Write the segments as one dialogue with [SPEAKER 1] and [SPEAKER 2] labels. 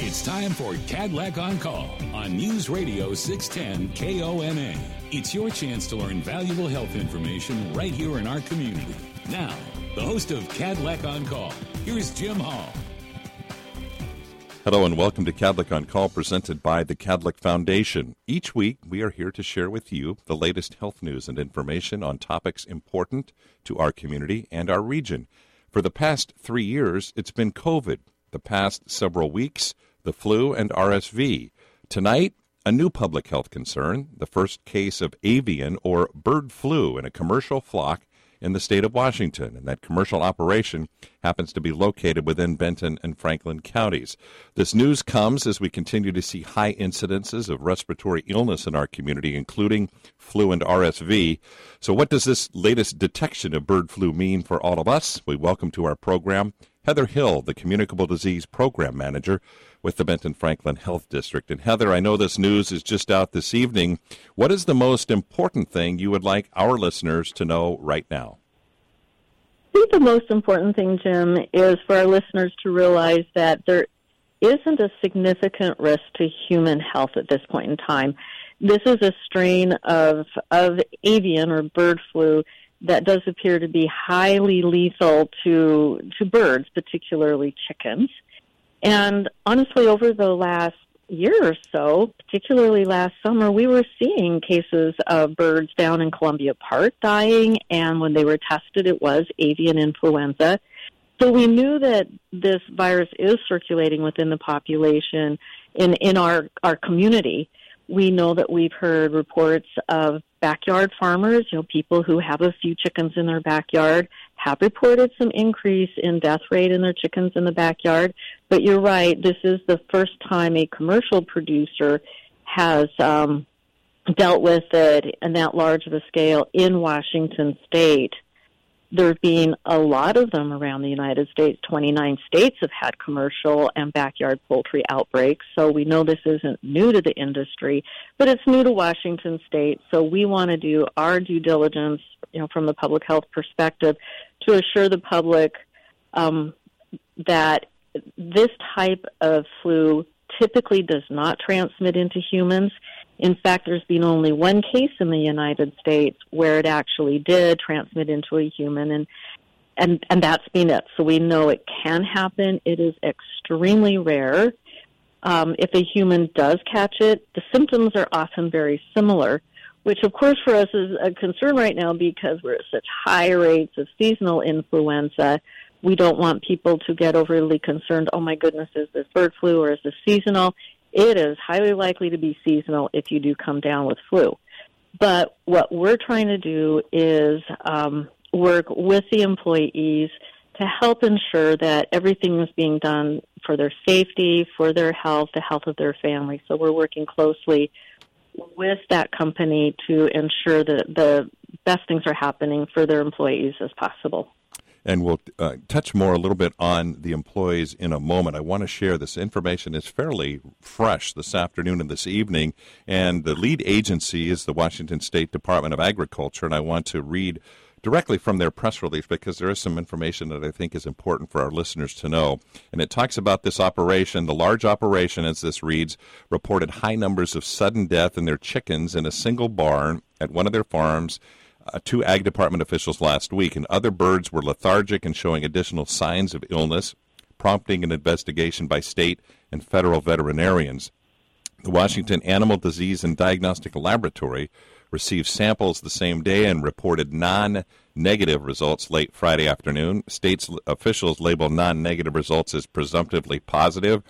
[SPEAKER 1] It's time for Kadlec on Call on News Radio 610 KONA. It's your chance to learn valuable health information right here in our community. Now, the host of Kadlec on Call, here's Jim Hall.
[SPEAKER 2] Hello and welcome to Kadlec on Call presented by the Kadlec Foundation. Each week we are here to share with you the latest health news and information on topics important to our community and our region. For the past three years, it's been COVID. The past several weeks, the flu and RSV. Tonight, a new public health concern the first case of avian or bird flu in a commercial flock in the state of Washington, and that commercial operation happens to be located within Benton and Franklin counties. This news comes as we continue to see high incidences of respiratory illness in our community, including flu and RSV. So, what does this latest detection of bird flu mean for all of us? We welcome to our program Heather Hill, the Communicable Disease Program Manager with the Benton Franklin Health District. And Heather, I know this news is just out this evening. What is the most important thing you would like our listeners to know right now?
[SPEAKER 3] I think the most important thing, Jim, is for our listeners to realize that there isn't a significant risk to human health at this point in time. This is a strain of of avian or bird flu that does appear to be highly lethal to to birds, particularly chickens. And honestly, over the last year or so, particularly last summer, we were seeing cases of birds down in Columbia Park dying, and when they were tested, it was avian influenza. So we knew that this virus is circulating within the population in, in our, our community. We know that we've heard reports of backyard farmers, you know, people who have a few chickens in their backyard, have reported some increase in death rate in their chickens in the backyard. But you're right, this is the first time a commercial producer has um, dealt with it in that large of a scale in Washington state there been a lot of them around the United States. 29 states have had commercial and backyard poultry outbreaks, so we know this isn't new to the industry, but it's new to Washington state. So we want to do our due diligence, you know, from the public health perspective, to assure the public um, that this type of flu typically does not transmit into humans. In fact, there's been only one case in the United States where it actually did transmit into a human, and and and that's been it. So we know it can happen. It is extremely rare. Um, if a human does catch it, the symptoms are often very similar, which of course for us is a concern right now because we're at such high rates of seasonal influenza. We don't want people to get overly concerned. Oh my goodness, is this bird flu or is this seasonal? It is highly likely to be seasonal if you do come down with flu. But what we're trying to do is um, work with the employees to help ensure that everything is being done for their safety, for their health, the health of their family. So we're working closely with that company to ensure that the best things are happening for their employees as possible
[SPEAKER 2] and we'll uh, touch more a little bit on the employees in a moment. I want to share this information is fairly fresh this afternoon and this evening, and the lead agency is the Washington State Department of Agriculture, and I want to read directly from their press release because there is some information that I think is important for our listeners to know. And it talks about this operation. The large operation, as this reads, reported high numbers of sudden death in their chickens in a single barn at one of their farms Uh, two Ag Department officials last week, and other birds were lethargic and showing additional signs of illness, prompting an investigation by state and federal veterinarians. The Washington Animal Disease and Diagnostic Laboratory received samples the same day and reported non negative results late Friday afternoon. State officials label non negative results as presumptively positive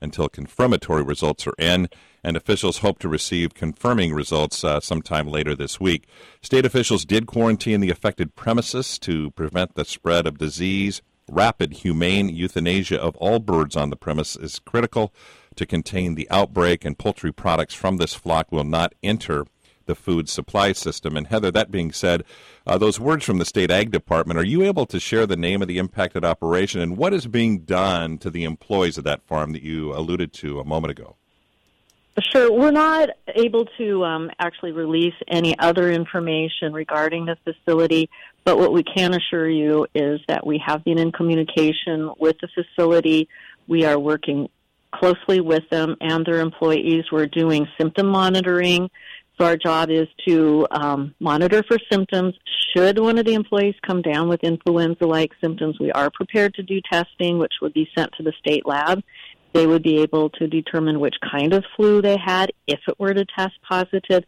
[SPEAKER 2] until confirmatory results are in, and officials hope to receive confirming results uh, sometime later this week. State officials did quarantine the affected premises to prevent the spread of disease. Rapid, humane euthanasia of all birds on the premise is critical to contain the outbreak, and poultry products from this flock will not enter the food supply system. And Heather, that being said, uh, those words from the state ag department, are you able to share the name of the impacted operation and what is being done to the employees of that farm that you alluded to a moment ago?
[SPEAKER 3] Sure. We're not able to um, actually release any other information regarding the facility, but what we can assure you is that we have been in communication with the facility. We are working closely with them and their employees. We're doing symptom monitoring. So our job is to um, monitor for symptoms. Should one of the employees come down with influenza-like symptoms, we are prepared to do testing, which would be sent to the state lab. They would be able to determine which kind of flu they had if it were to test positive,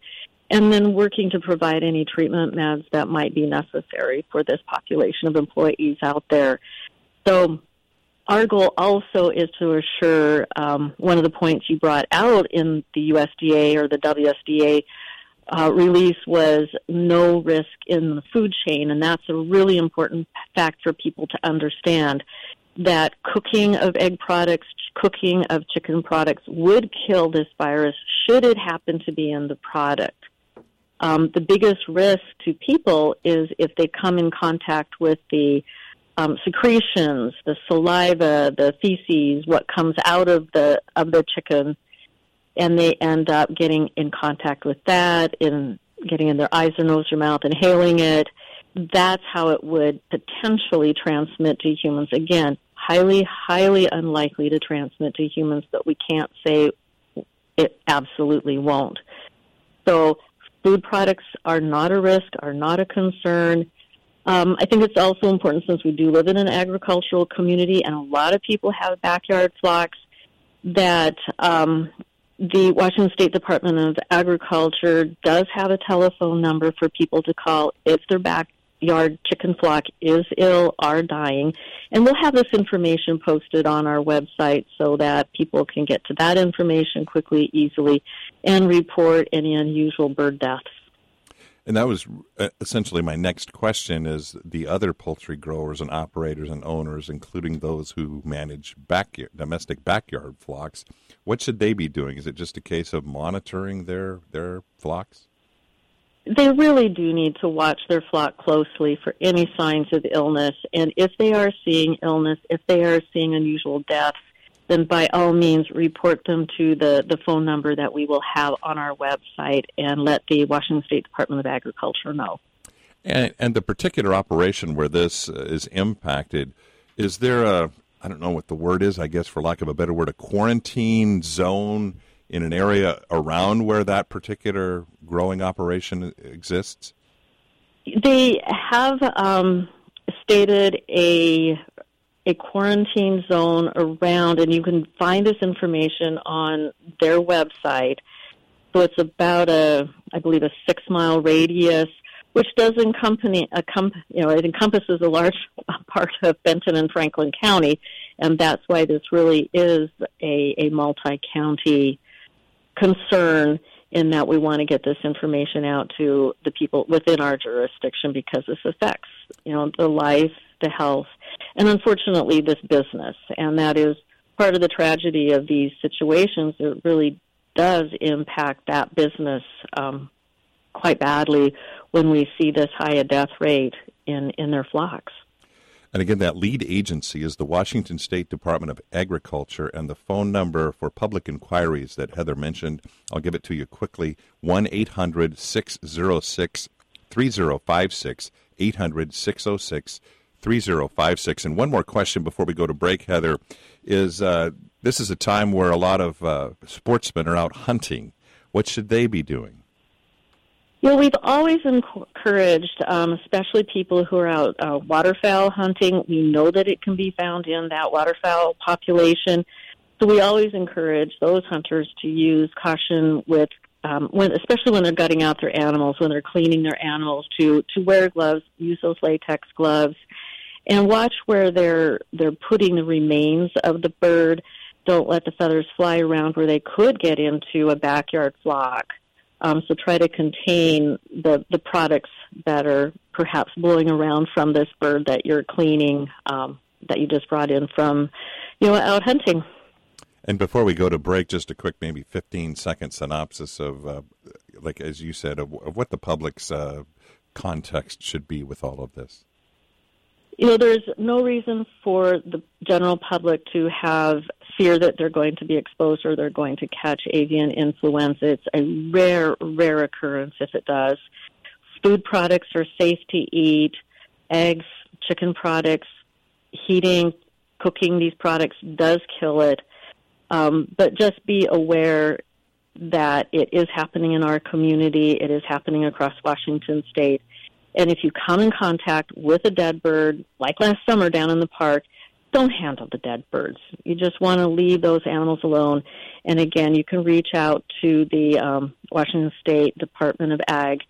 [SPEAKER 3] and then working to provide any treatment meds that might be necessary for this population of employees out there. So our goal also is to assure um, one of the points you brought out in the USDA or the WSDA uh, release was no risk in the food chain, and that's a really important fact for people to understand that cooking of egg products, cooking of chicken products would kill this virus should it happen to be in the product. Um, the biggest risk to people is if they come in contact with the um, secretions, the saliva, the feces, what comes out of the of the chicken, and they end up getting in contact with that, in getting in their eyes or nose or mouth, inhaling it. That's how it would potentially transmit to humans. Again, highly, highly unlikely to transmit to humans, but we can't say it absolutely won't. So food products are not a risk, are not a concern. Um, I think it's also important since we do live in an agricultural community and a lot of people have backyard flocks that um, the Washington State Department of Agriculture does have a telephone number for people to call if their backyard chicken flock is ill, are dying. And we'll have this information posted on our website so that people can get to that information quickly, easily, and report any unusual bird deaths.
[SPEAKER 2] And that was uh, essentially my next question is the other poultry growers and operators and owners, including those who manage backyard, domestic backyard flocks, what should they be doing? Is it just a case of monitoring their, their flocks?
[SPEAKER 3] They really do need to watch their flock closely for any signs of illness. And if they are seeing illness, if they are seeing unusual deaths, then by all means report them to the, the phone number that we will have on our website and let the Washington State Department of Agriculture know.
[SPEAKER 2] And, and the particular operation where this uh, is impacted, is there a, I don't know what the word is, I guess for lack of a better word, a quarantine zone in an area around where that particular growing operation exists?
[SPEAKER 3] They have um, stated a a quarantine zone around, and you can find this information on their website. So it's about a, I believe, a six mile radius, which does encompass, you know, it encompasses a large part of Benton and Franklin County, and that's why this really is a, a multi county concern in that we want to get this information out to the people within our jurisdiction because this affects, you know, the life, the health, and unfortunately this business. And that is part of the tragedy of these situations. It really does impact that business um, quite badly when we see this high a death rate in, in their flocks.
[SPEAKER 2] And again, that lead agency is the Washington State Department of Agriculture, and the phone number for public inquiries that Heather mentioned, I'll give it to you quickly 1 800 606 3056, 800 606 3056. And one more question before we go to break, Heather, is uh, this is a time where a lot of uh, sportsmen are out hunting. What should they be doing?
[SPEAKER 3] Know, we've always encouraged, um, especially people who are out uh, waterfowl hunting. We know that it can be found in that waterfowl population. So we always encourage those hunters to use caution with, um, when, especially when they're gutting out their animals, when they're cleaning their animals, to to wear gloves, use those latex gloves, and watch where they're they're putting the remains of the bird. Don't let the feathers fly around where they could get into a backyard flock. Um, so try to contain the the products that are perhaps blowing around from this bird that you're cleaning um, that you just brought in from you know out hunting.
[SPEAKER 2] And before we go to break, just a quick, maybe 15 second synopsis of, uh, like as you said, of, of what the public's uh, context should be with all of this
[SPEAKER 3] you know, there's no reason for the general public to have fear that they're going to be exposed or they're going to catch avian influenza. It's a rare, rare occurrence if it does. Food products are safe to eat. Eggs, chicken products, heating, cooking these products does kill it. Um, but just be aware that it is happening in our community. It is happening across Washington state. And if you come in contact with a dead bird, like last summer down in the park, don't handle the dead birds. You just want to leave those animals alone. And again, you can reach out to the um, Washington State Department of Ag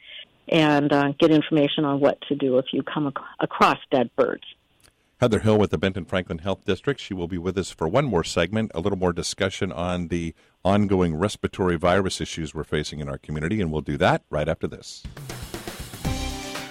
[SPEAKER 3] and uh, get information on what to do if you come ac- across dead birds.
[SPEAKER 2] Heather Hill with the Benton Franklin Health District. She will be with us for one more segment, a little more discussion on the ongoing respiratory virus issues we're facing in our community, and we'll do that right after this.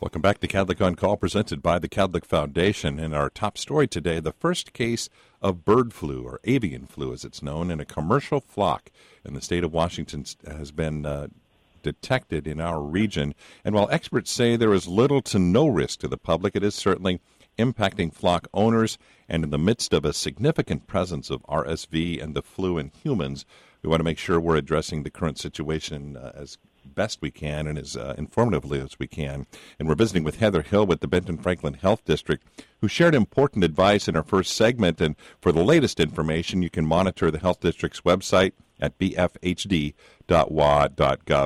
[SPEAKER 2] Welcome back to Kadlec on Call, presented by the Kadlec Foundation. In our top story today, the first case of bird flu, or avian flu as it's known, in a commercial flock in the state of Washington has been uh, detected in our region. And while experts say there is little to no risk to the public, it is certainly impacting flock owners. And in the midst of a significant presence of RSV and the flu in humans, we want to make sure we're addressing the current situation uh, as best we can and as uh, informatively as we can. And we're visiting with Heather Hill with the Benton Franklin Health District, who shared important advice in our first segment. And for the latest information, you can monitor the Health District's website at bfhd.wa.gov.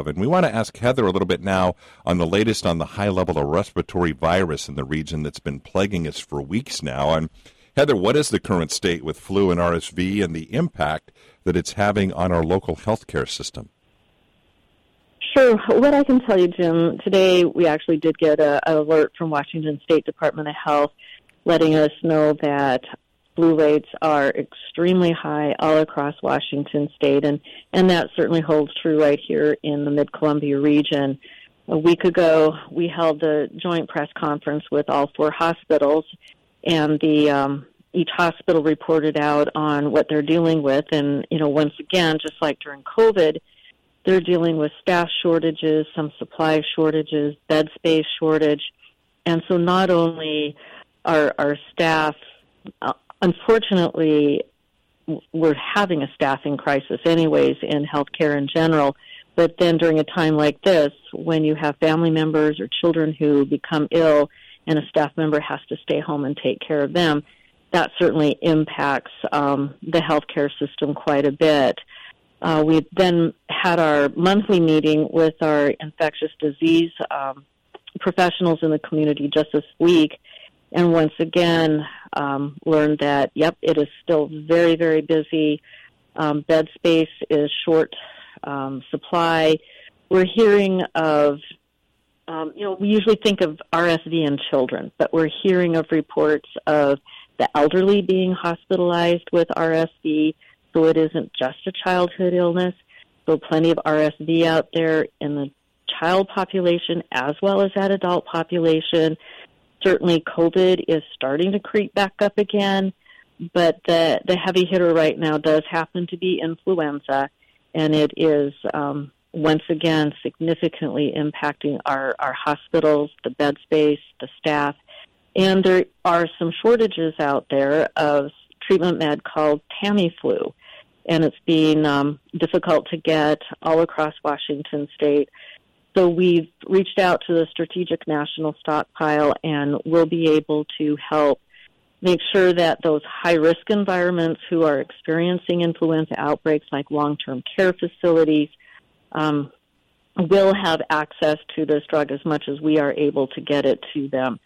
[SPEAKER 2] And we want to ask Heather a little bit now on the latest on the high level of respiratory virus in the region that's been plaguing us for weeks now. And Heather, what is the current state with flu and RSV and the impact that it's having on our local healthcare system?
[SPEAKER 3] Sure. What I can tell you, Jim, today we actually did get a, an alert from Washington State Department of Health letting us know that flu rates are extremely high all across Washington state, and, and that certainly holds true right here in the Mid Columbia region. A week ago, we held a joint press conference with all four hospitals, and the um, each hospital reported out on what they're dealing with. And you know, once again, just like during COVID, they're dealing with staff shortages, some supply shortages, bed space shortage. And so not only are our staff, uh, unfortunately, we're having a staffing crisis anyways in healthcare in general, but then during a time like this, when you have family members or children who become ill and a staff member has to stay home and take care of them, that certainly impacts um, the healthcare system quite a bit. Uh, we then had our monthly meeting with our infectious disease um, professionals in the community just this week, and once again um, learned that yep, it is still very very busy. Um, bed space is short um, supply. We're hearing of um, you know, we usually think of RSV in children, but we're hearing of reports of the elderly being hospitalized with RSV, so it isn't just a childhood illness. So plenty of RSV out there in the child population as well as that adult population. Certainly COVID is starting to creep back up again, but the, the heavy hitter right now does happen to be influenza, and it is um, once again significantly impacting our, our hospitals, the bed space, the staff, and there are some shortages out there of treatment med called Tamiflu and it's being um, difficult to get all across Washington state. So we've reached out to the Strategic National Stockpile and we'll be able to help make sure that those high risk environments who are experiencing influenza outbreaks, like long term care facilities, um, will have access to this drug as much as we are able to get it to them.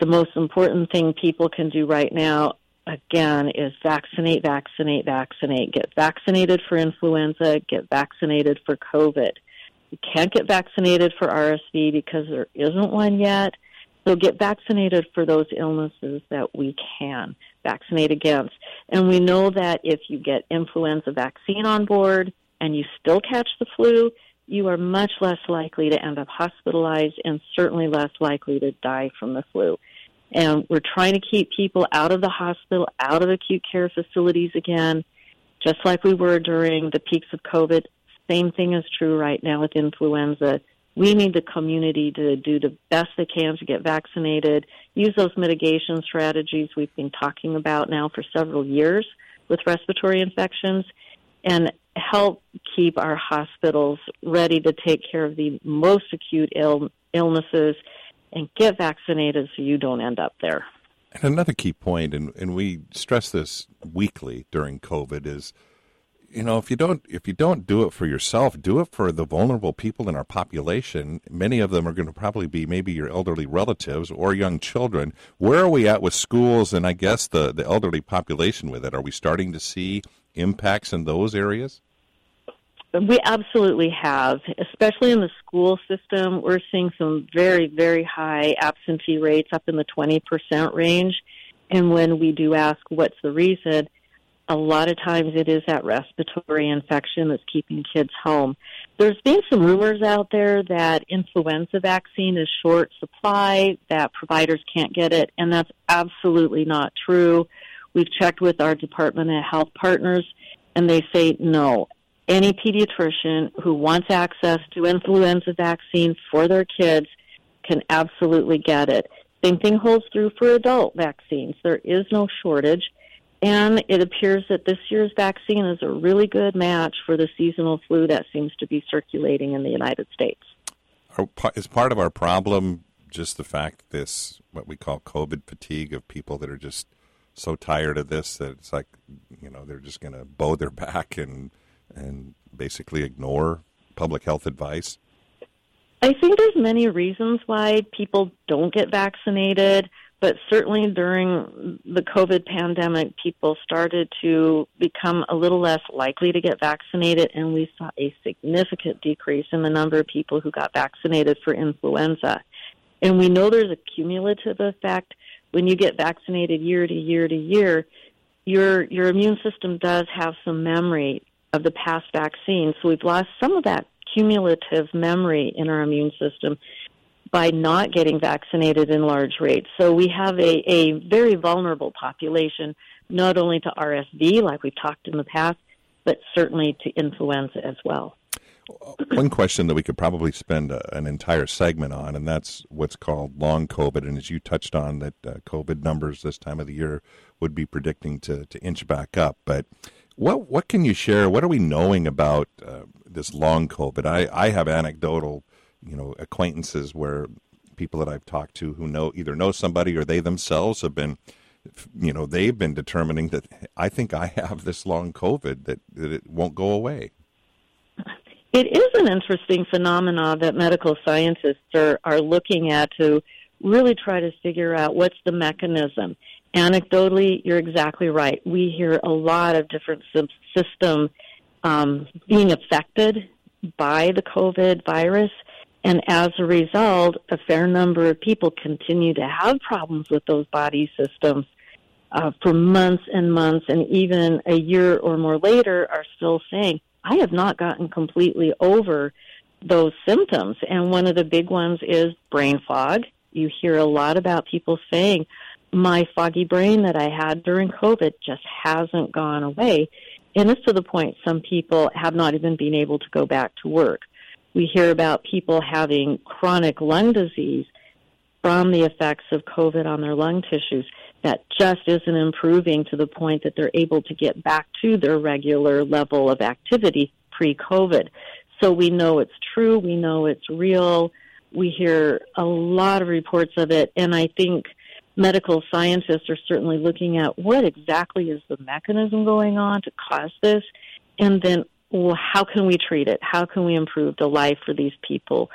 [SPEAKER 3] The most important thing people can do right now again is vaccinate, vaccinate, vaccinate. Get vaccinated for influenza, get vaccinated for COVID. You can't get vaccinated for RSV because there isn't one yet. So get vaccinated for those illnesses that we can vaccinate against. And we know that if you get influenza vaccine on board and you still catch the flu, you are much less likely to end up hospitalized and certainly less likely to die from the flu. And we're trying to keep people out of the hospital, out of acute care facilities again, just like we were during the peaks of COVID. Same thing is true right now with influenza. We need the community to do the best they can to get vaccinated, use those mitigation strategies we've been talking about now for several years with respiratory infections, and help keep our hospitals ready to take care of the most acute Ill- illnesses and get vaccinated so you don't end up there.
[SPEAKER 2] And another key point, and, and we stress this weekly during COVID, is you know if you don't if you don't do it for yourself, do it for the vulnerable people in our population. Many of them are going to probably be maybe your elderly relatives or young children. Where are we at with schools and I guess the the elderly population with it? Are we starting to see impacts in those areas?
[SPEAKER 3] We absolutely have, especially in the school system. We're seeing some very, very high absentee rates up in the 20% range. And when we do ask what's the reason, a lot of times it is that respiratory infection that's keeping kids home. There's been some rumors out there that influenza vaccine is short supply, that providers can't get it, and that's absolutely not true. We've checked with our Department of Health partners, and they say no any pediatrician who wants access to influenza vaccine for their kids can absolutely get it. Same thing holds true for adult vaccines. There is no shortage. And it appears that this year's vaccine is a really good match for the seasonal flu that seems to be circulating in the United States.
[SPEAKER 2] Is part of our problem just the fact this, what we call COVID fatigue, of people that are just so tired of this that it's like, you know, they're just going to bow their back and and basically ignore public health advice?
[SPEAKER 3] I think there's many reasons why people don't get vaccinated, but certainly during the COVID pandemic, people started to become a little less likely to get vaccinated, and we saw a significant decrease in the number of people who got vaccinated for influenza. And we know there's a cumulative effect. When you get vaccinated year to year to year, your your immune system does have some memory of the past vaccines. So we've lost some of that cumulative memory in our immune system by not getting vaccinated in large rates. So we have a, a very vulnerable population, not only to RSV, like we've talked in the past, but certainly to influenza as well.
[SPEAKER 2] One question that we could probably spend a, an entire segment on, and that's what's called long COVID. And as you touched on, that uh, COVID numbers this time of the year would be predicting to, to inch back up. But what what can you share? What are we knowing about uh, this long COVID? I, I have anecdotal, you know, acquaintances where people that I've talked to who know either know somebody or they themselves have been, you know, they've been determining that I think I have this long COVID that, that it won't go away.
[SPEAKER 3] It is an interesting phenomenon that medical scientists are, are looking at to really try to figure out what's the mechanism anecdotally, you're exactly right. We hear a lot of different system um, being affected by the COVID virus. And as a result, a fair number of people continue to have problems with those body systems uh, for months and months, and even a year or more later are still saying, I have not gotten completely over those symptoms. And one of the big ones is brain fog. You hear a lot about people saying, my foggy brain that I had during COVID just hasn't gone away. And it's to the point some people have not even been able to go back to work. We hear about people having chronic lung disease from the effects of COVID on their lung tissues that just isn't improving to the point that they're able to get back to their regular level of activity pre COVID. So we know it's true, we know it's real. We hear a lot of reports of it, and I think medical scientists are certainly looking at what exactly is the mechanism going on to cause this, and then well, how can we treat it? How can we improve the life for these people?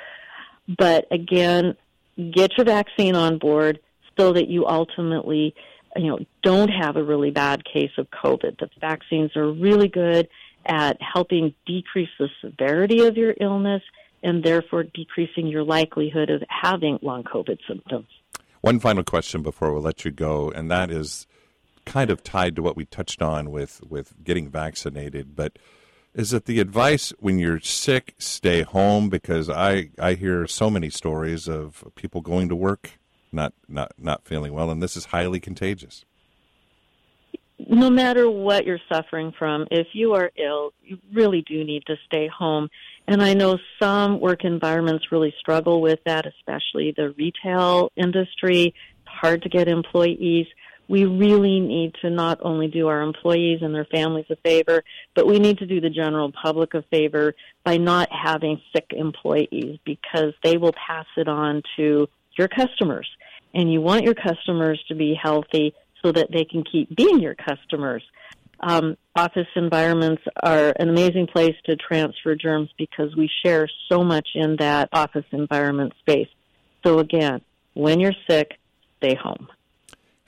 [SPEAKER 3] But again, get your vaccine on board so that you ultimately, you know, don't have a really bad case of COVID. The vaccines are really good at helping decrease the severity of your illness and therefore decreasing your likelihood of having long COVID symptoms.
[SPEAKER 2] One final question before we let you go, and that is kind of tied to what we touched on with, with getting vaccinated. But is it the advice when you're sick, stay home? Because I, I hear so many stories of people going to work not, not, not feeling well, and this is highly contagious.
[SPEAKER 3] no matter what you're suffering from, if you are ill, you really do need to stay home. And I know some work environments really struggle with that, especially the retail industry. It's hard to get employees. We really need to not only do our employees and their families a favor, but we need to do the general public a favor by not having sick employees because they will pass it on to your customers. And you want your customers to be healthy so that they can keep being your customers. Um, office environments are an amazing place to transfer germs because we share so much in that office environment space. So again, when you're sick, stay home.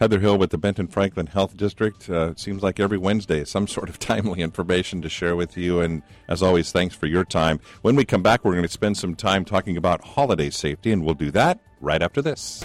[SPEAKER 2] Heather Hill with the Benton Franklin Health District. Uh, seems like every Wednesday some sort of timely information to share with you. And as always, thanks for your time. When we come back, we're going to spend some time talking about holiday safety, and we'll do that right after this.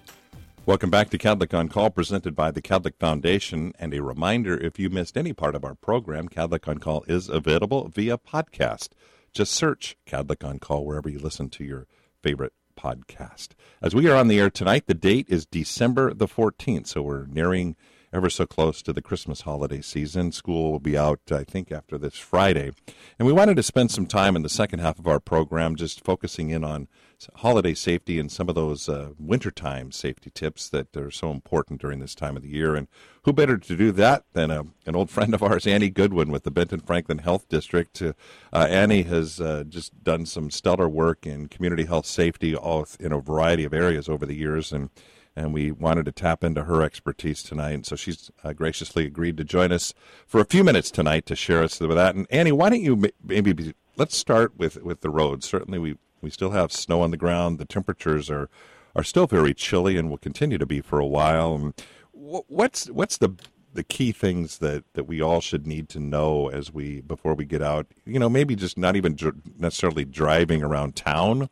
[SPEAKER 2] Welcome back to Kadlec on Call, presented by the Kadlec Foundation. And a reminder if you missed any part of our program, Kadlec on Call is available via podcast. Just search Kadlec on Call wherever you listen to your favorite podcast. As we are on the air tonight, the date is December the 14th, so we're nearing ever so close to the Christmas holiday season. School will be out, I think, after this Friday. And we wanted to spend some time in the second half of our program just focusing in on holiday safety and some of those uh, wintertime safety tips that are so important during this time of the year. And who better to do that than a, an old friend of ours, Annie Goodwin with the Benton Franklin Health District. Uh, Annie has uh, just done some stellar work in community health safety in a variety of areas over the years. And and we wanted to tap into her expertise tonight. And so she's uh, graciously agreed to join us for a few minutes tonight to share us with that. And Annie, why don't you maybe be, let's start with with the roads. Certainly, we we still have snow on the ground. The temperatures are are still very chilly and will continue to be for a while. And what's what's the the key things that, that we all should need to know as we before we get out? You know, maybe just not even dr- necessarily driving around town,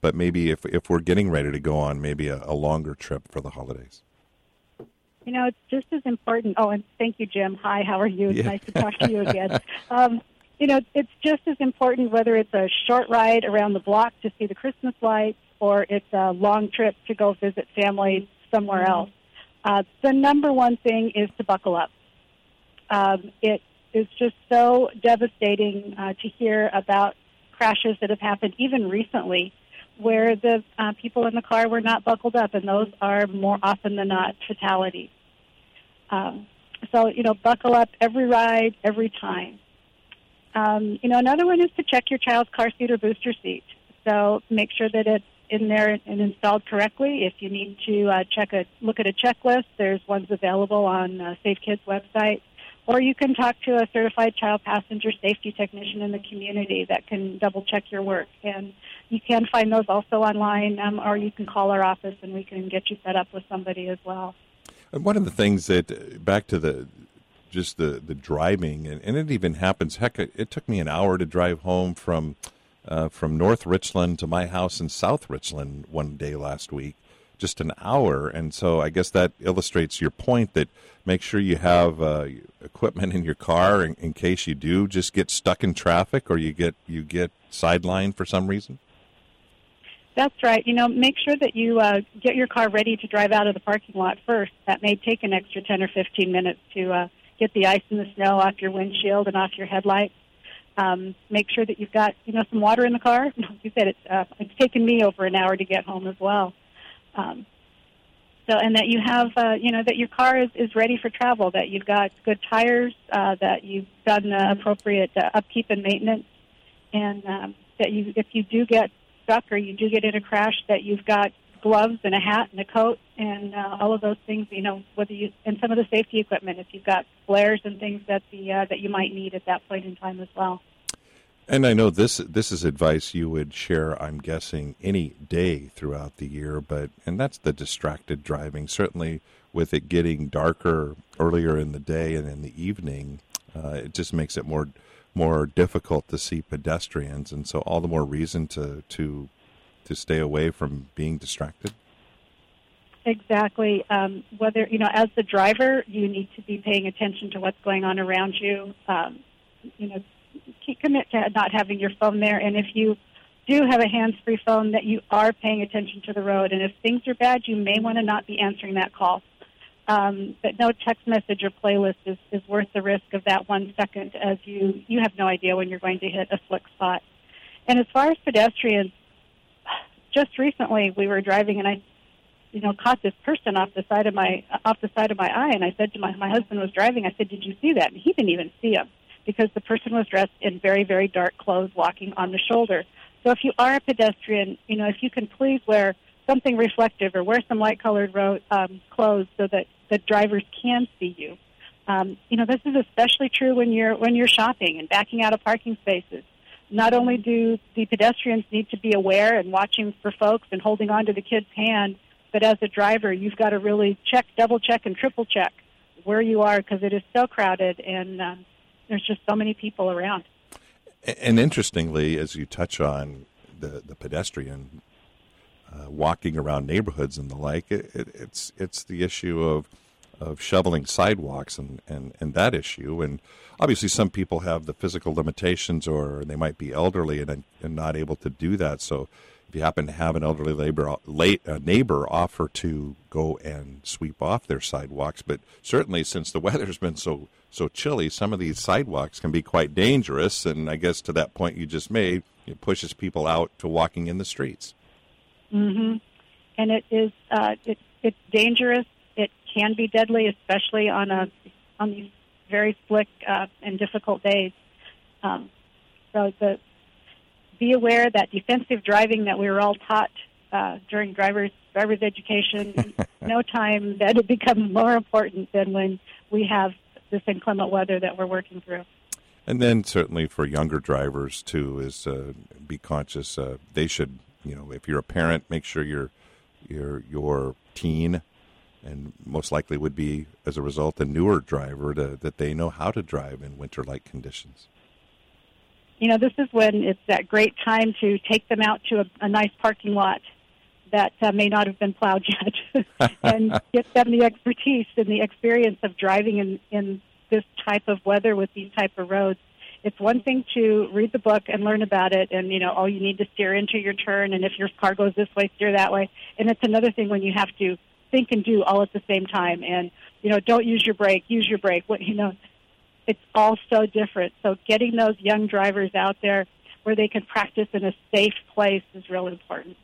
[SPEAKER 2] but maybe if if we're getting ready to go on maybe a, a longer trip for the holidays.
[SPEAKER 4] You know, it's just as important. Oh, and thank you, Jim. Hi, how are you? It's yeah. nice to talk to you again. Um, you know, it's just as important whether it's a short ride around the block to see the Christmas lights or it's a long trip to go visit family somewhere else. Uh, the number one thing is to buckle up. Um, it is just so devastating uh, to hear about crashes that have happened even recently where the uh, people in the car were not buckled up, and those are more often than not fatalities. Um, so, you know, buckle up every ride, every time. Um, you know, another one is to check your child's car seat or booster seat. So make sure that it's in there and installed correctly. If you need to uh, check a look at a checklist, there's ones available on uh, Safe Kids website, or you can talk to a certified child passenger safety technician in the community that can double check your work. And you can find those also online, um, or you can call our office and we can get you set up with somebody as well.
[SPEAKER 2] One of the things that, back to the just the the driving, and, and it even happens. Heck, it, it took me an hour to drive home from uh, from North Richland to my house in South Richland one day last week. Just an hour, and so I guess that illustrates your point that make sure you have uh, equipment in your car in, in case you do just get stuck in traffic or you get you get sidelined for some reason.
[SPEAKER 4] That's right. You know, make sure that you uh, get your car ready to drive out of the parking lot first. That may take an extra 10 or 15 minutes to uh, get the ice and the snow off your windshield and off your headlights. Um, make sure that you've got you know some water in the car. You said, it's uh, it's taken me over an hour to get home as well. Um, so and that you have uh, you know that your car is, is ready for travel. That you've got good tires. Uh, that you've done uh, appropriate uh, upkeep and maintenance, and um, that you if you do get stuck or you do get in a crash, that you've got gloves and a hat and a coat and uh, all of those things. You know, whether you and some of the safety equipment, if you've got flares and things that the uh, that you might need at that point in time as well.
[SPEAKER 2] And I know this this is advice you would share. I'm guessing any day throughout the year, but and that's the distracted driving. Certainly, with it getting darker earlier in the day and in the evening, uh, it just makes it more more difficult to see pedestrians, and so all the more reason to to to stay away from being distracted.
[SPEAKER 4] Exactly. Um, whether you know, as the driver, you need to be paying attention to what's going on around you. Um, you know, commit to not having your phone there, and if you do have a hands-free phone, that you are paying attention to the road. And if things are bad, you may want to not be answering that call. Um, but no text message or playlist is, is worth the risk of that one second, as you you have no idea when you're going to hit a slick spot. And as far as pedestrians, just recently we were driving, and I you know, caught this person off the side of my off the side of my eye, and I said to my my husband was driving. I said, "Did you see that?" And he didn't even see him because the person was dressed in very very dark clothes, walking on the shoulder. So if you are a pedestrian, you know, if you can please wear something reflective or wear some light colored ro- um, clothes so that the drivers can see you. Um, you know, this is especially true when you're when you're shopping and backing out of parking spaces. Not only do the pedestrians need to be aware and watching for folks and holding on to the kid's hand but as a driver, you've got to really check, double check, and triple check where you are because it is so crowded and uh, there's just so many people around.
[SPEAKER 2] And interestingly, as you touch on the, the pedestrian uh, walking around neighborhoods and the like, it, it, it's it's the issue of of shoveling sidewalks and, and, and that issue. And obviously, some people have the physical limitations or they might be elderly and, and not able to do that. So if you happen to have an elderly labor, late, uh, neighbor offer to go and sweep off their sidewalks, but certainly since the weather's been so so chilly, some of these sidewalks can be quite dangerous. And I guess to that point you just made, it pushes people out to walking in the streets.
[SPEAKER 4] Mm-hmm. And it is uh, it, it's dangerous. Can be deadly, especially on a on these very slick uh, and difficult days. Um, so the be aware that defensive driving that we were all taught uh, during driver's driver's education, no time that it becomes more important than when we have this inclement weather that we're working through.
[SPEAKER 2] And then certainly for younger drivers too is uh, be conscious. Uh, they should, you know, if you're a parent, make sure your your your teen, and most likely would be as a result a newer driver to, that they know how to drive in winter-like conditions
[SPEAKER 4] you know, this is when it's that great time to take them out to a, a nice parking lot that uh, may not have been plowed yet and get them the expertise and the experience of driving in, in this type of weather with these type of roads. It's one thing to read the book and learn about it and, you know, oh, you need to steer into your turn and if your car goes this way, steer that way. And it's another thing when you have to think and do all at the same time and, you know, don't use your brake, use your brake. What, you know, it's all so different. So getting those young drivers out there where they can practice in a safe place is really important.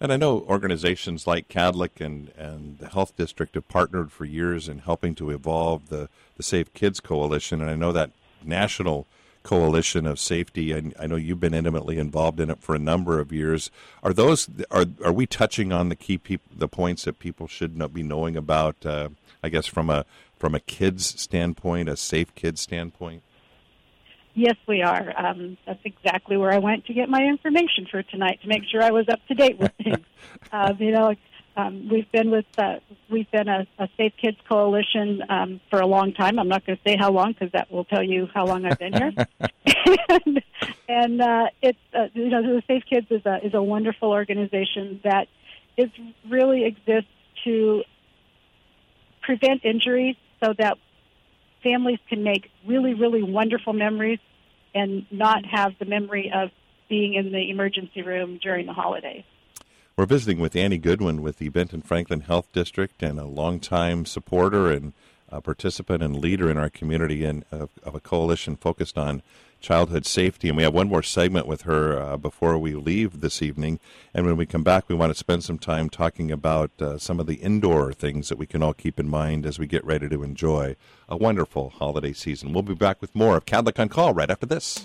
[SPEAKER 2] And I know organizations like Kadlec and, and the Health District have partnered for years in helping to evolve the, the Safe Kids Coalition. And I know that national coalition of safety, and I know you've been intimately involved in it for a number of years. Are those are are we touching on the key peop, the points that people should not be knowing about? Uh, I guess from a from a kid's standpoint, a safe kid standpoint?
[SPEAKER 4] Yes, we are. Um, that's exactly where I went to get my information for tonight to make sure I was up to date with things. uh, you know, um, we've been with uh, we've been a, a Safe Kids Coalition um, for a long time. I'm not going to say how long because that will tell you how long I've been here. and and uh, it's uh, you know the Safe Kids is a is a wonderful organization that is really exists to prevent injuries so that families can make really, really wonderful memories and not have the memory of being in the emergency room during the holidays.
[SPEAKER 2] We're visiting with Annie Goodwin with the Benton Franklin Health District and a longtime supporter and participant and leader in our community and of, of a coalition focused on childhood safety. And we have one more segment with her uh, before we leave this evening. And when we come back, we want to spend some time talking about uh, some of the indoor things that we can all keep in mind as we get ready to enjoy a wonderful holiday season. We'll be back with more of Kadlec on Call right after this.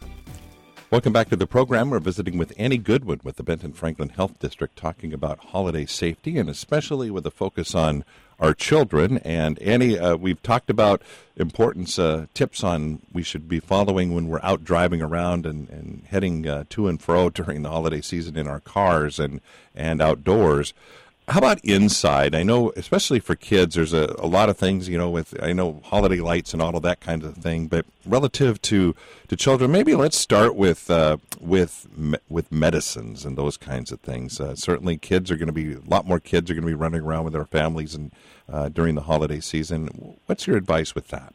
[SPEAKER 2] Welcome back to the program. We're visiting with Annie Goodwin with the Benton Franklin Health District talking about holiday safety and especially with a focus on our children. And Annie, uh, we've talked about importance uh, tips on we should be following when we're out driving around and, and heading uh, to and fro during the holiday season in our cars and, and outdoors. How about inside? I know, especially for kids, there's a, a lot of things, you know, with, I know, holiday lights and all of that kind of thing, but relative to, to children, maybe let's start with, uh, with, with medicines and those kinds of things. Uh, certainly kids are going to be, a lot more kids are going to be running around with their families and uh, during the holiday season. What's your advice with that?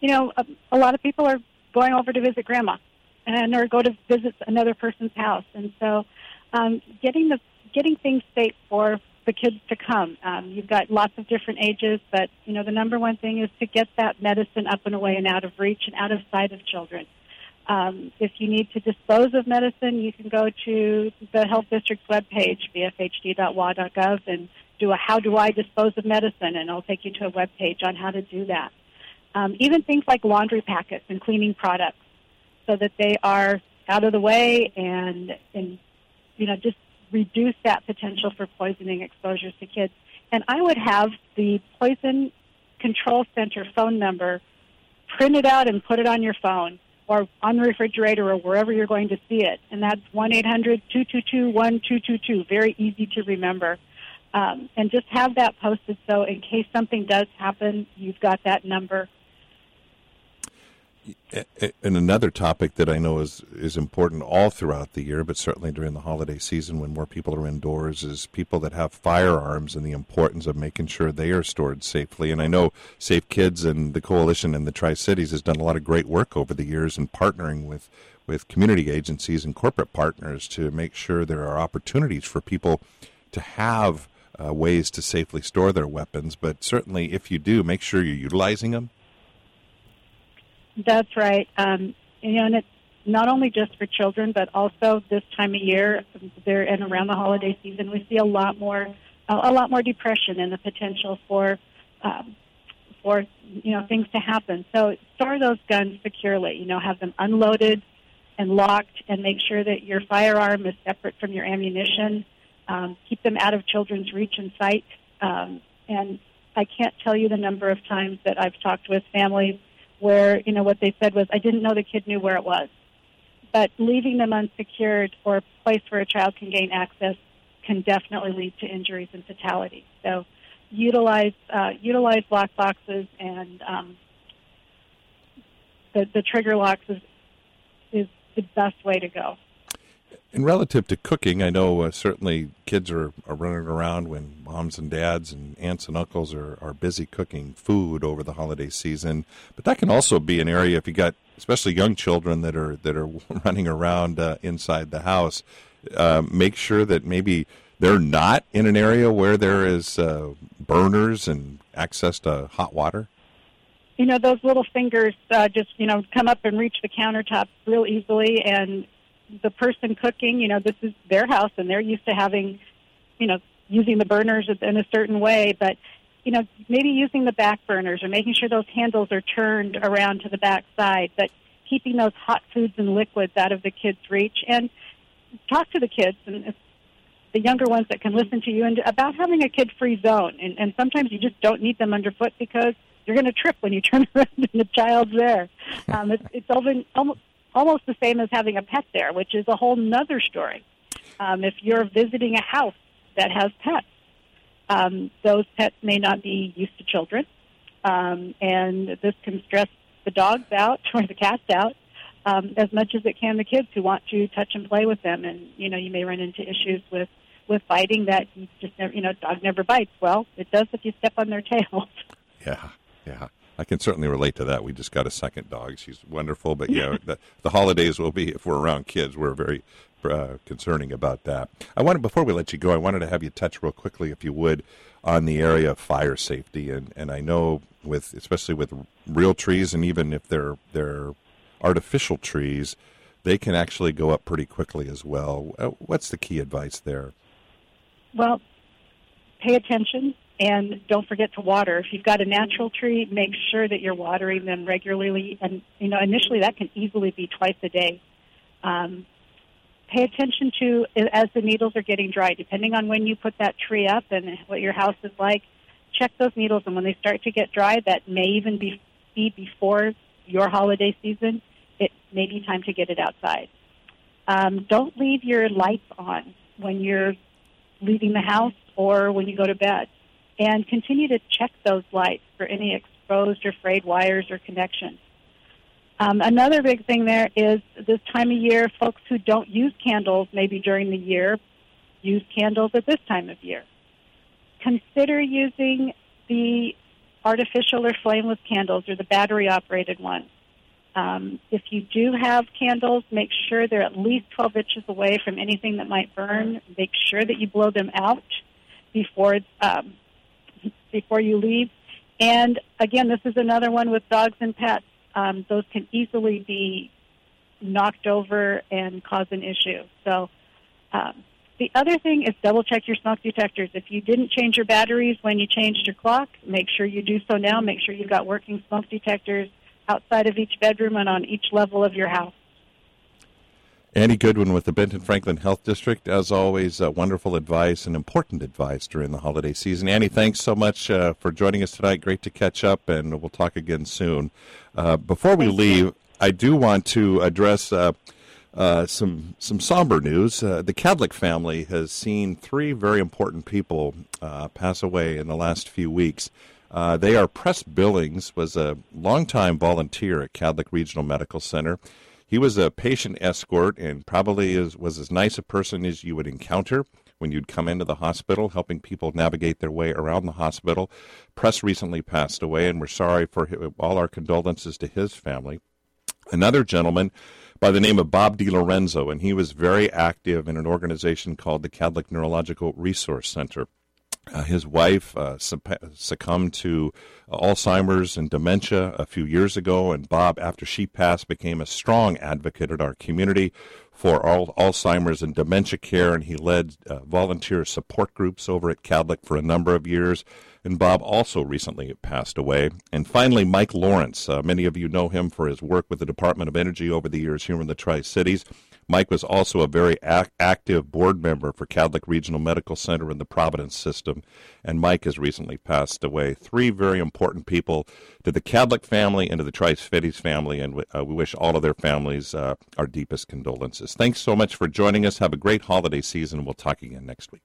[SPEAKER 4] You know, a, a lot of people are going over to visit grandma and or go to visit another person's house. And so um, getting the getting things safe for the kids to come. Um, you've got lots of different ages, but you know the number one thing is to get that medicine up and away and out of reach and out of sight of children. Um, if you need to dispose of medicine, you can go to the health district's webpage, bfhd.wa.gov, and do a "How do I dispose of medicine?" and it'll take you to a web page on how to do that. Um, even things like laundry packets and cleaning products, so that they are out of the way and and you know just reduce that potential for poisoning exposures to kids. And I would have the Poison Control Center phone number printed out and put it on your phone or on the refrigerator or wherever you're going to see it. And that's 1 800 222 1222. Very easy to remember. Um, and just have that posted so in case something does happen, you've got that number
[SPEAKER 2] and another topic that I know is is important all throughout the year, but certainly during the holiday season when more people are indoors, is people that have firearms and the importance of making sure they are stored safely. And I know Safe Kids and the coalition in the Tri Cities has done a lot of great work over the years in partnering with with community agencies and corporate partners to make sure there are opportunities for people to have uh, ways to safely store their weapons. But certainly, if you do, make sure you're utilizing them
[SPEAKER 4] that's right. Um, you know, and it's not only just for children, but also this time of year, there and around the holiday season, we see a lot more, a lot more depression and the potential for, um, for you know things to happen. So store those guns securely. You know, have them unloaded and locked, and make sure that your firearm is separate from your ammunition. Um, keep them out of children's reach and sight. Um, and I can't tell you the number of times that I've talked with families where, you know, what they said was, I didn't know the kid knew where it was. But leaving them unsecured or a place where a child can gain access can definitely lead to injuries and fatalities. So utilize, uh, utilize lock boxes and um, the, the trigger locks is, is the best way to go.
[SPEAKER 2] And relative to cooking, I know uh, certainly kids are, are running around when moms and dads and aunts and uncles are, are busy cooking food over the holiday season. But that can also be an area if you got especially young children that are that are running around uh, inside the house. Uh, make sure that maybe they're not in an area where there is uh, burners and access to hot water
[SPEAKER 4] you know those little fingers uh, just you know come up and reach the countertop real easily and the person cooking, you know, this is their house and they're used to having, you know, using the burners in a certain way, but you know, maybe using the back burners or making sure those handles are turned around to the back side, but keeping those hot foods and liquids out of the kids' reach and talk to the kids and the younger ones that can listen to you and about having a kid-free zone. And, and sometimes you just don't need them underfoot because you're going to trip when you turn around and the child's there. Um, it's, it's almost almost the same as having a pet there, which is a whole nother story. Um, if you're visiting a house that has pets, um, those pets may not be used to children, um, and this can stress the dogs out or the cats out um, as much as it can the kids who want to touch and play with them. And you know, you may run into issues with with biting that you just never, you know, dog never bites. Well, it does if you step on their tails.
[SPEAKER 2] Yeah, yeah. I can certainly relate to that. We just got a second dog. She's wonderful, but yeah, the, the holidays will be if we're around kids. We're very uh, concerning about that. I wanted before we let you go, I wanted to have you touch real quickly, if you would, on the area of fire safety. And and I know with especially with real trees, and even if they're they're artificial trees, they can actually go up pretty quickly as well. Uh, what's the key advice there?
[SPEAKER 4] Well, pay attention and don't forget to water. If you've got a natural tree, make sure that you're watering them regularly. And, you know, initially that can easily be twice a day. Um, pay attention to as the needles are getting dry, depending on when you put that tree up and what your house is like. Check those needles, and when they start to get dry, that may even be, be before your holiday season. It may be time to get it outside. Um, don't leave your lights on when you're leaving the house or when you go to bed. And continue to check those lights for any exposed or frayed wires or connections. Um, another big thing there is this time of year, folks who don't use candles maybe during the year use candles at this time of year. Consider using the artificial or flameless candles or the battery operated ones. Um, if you do have candles, make sure they're at least 12 inches away from anything that might burn. Make sure that you blow them out before um, before you leave. And again, this is another one with dogs and pets. Um, those can easily be knocked over and cause an issue. So um, the other thing is double check your smoke detectors. If you didn't change your batteries when you changed your clock, make sure you do so now. Make sure you've got working smoke detectors outside of each bedroom and on each level of your house.
[SPEAKER 2] Annie Goodwin with the Benton Franklin Health District. As always, uh, wonderful advice and important advice during the holiday season. Annie, thanks so much uh, for joining us tonight. Great to catch up, and we'll talk again soon. Uh, before we leave. I do want to address uh, uh, some some somber news. Uh, the Kadlec family has seen three very important people pass away in the last few weeks. Uh, they are Press Billings, was a longtime volunteer at Kadlec Regional Medical Center. He was a patient escort and probably is, was as nice a person as you would encounter when you'd come into the hospital, helping people navigate their way around the hospital. Press recently passed away, and we're sorry for him, all our condolences to his family. Another gentleman by the name of Bob DiLorenzo, and he was very active in an organization called the Kadlec Neurological Resource Center. Uh, his wife uh, succumbed to Alzheimer's and dementia a few years ago, and Bob, after she passed, became a strong advocate in our community for Alzheimer's and dementia care, and he led uh, volunteer support groups over at Kadlec for a number of years. And Bob also recently passed away. And finally, Mike Lawrence. Uh, many of you know him for his work with the Department of Energy over the years here in the Tri Cities. Mike was also a very ac- active board member for Kadlec Regional Medical Center in the Providence system, and Mike has recently passed away. Three very important people to the Catholic family and to the Tri-Cities family, and uh, we wish all of their families uh, our deepest condolences. Thanks so much for joining us. Have a great holiday season. We'll talk again next week.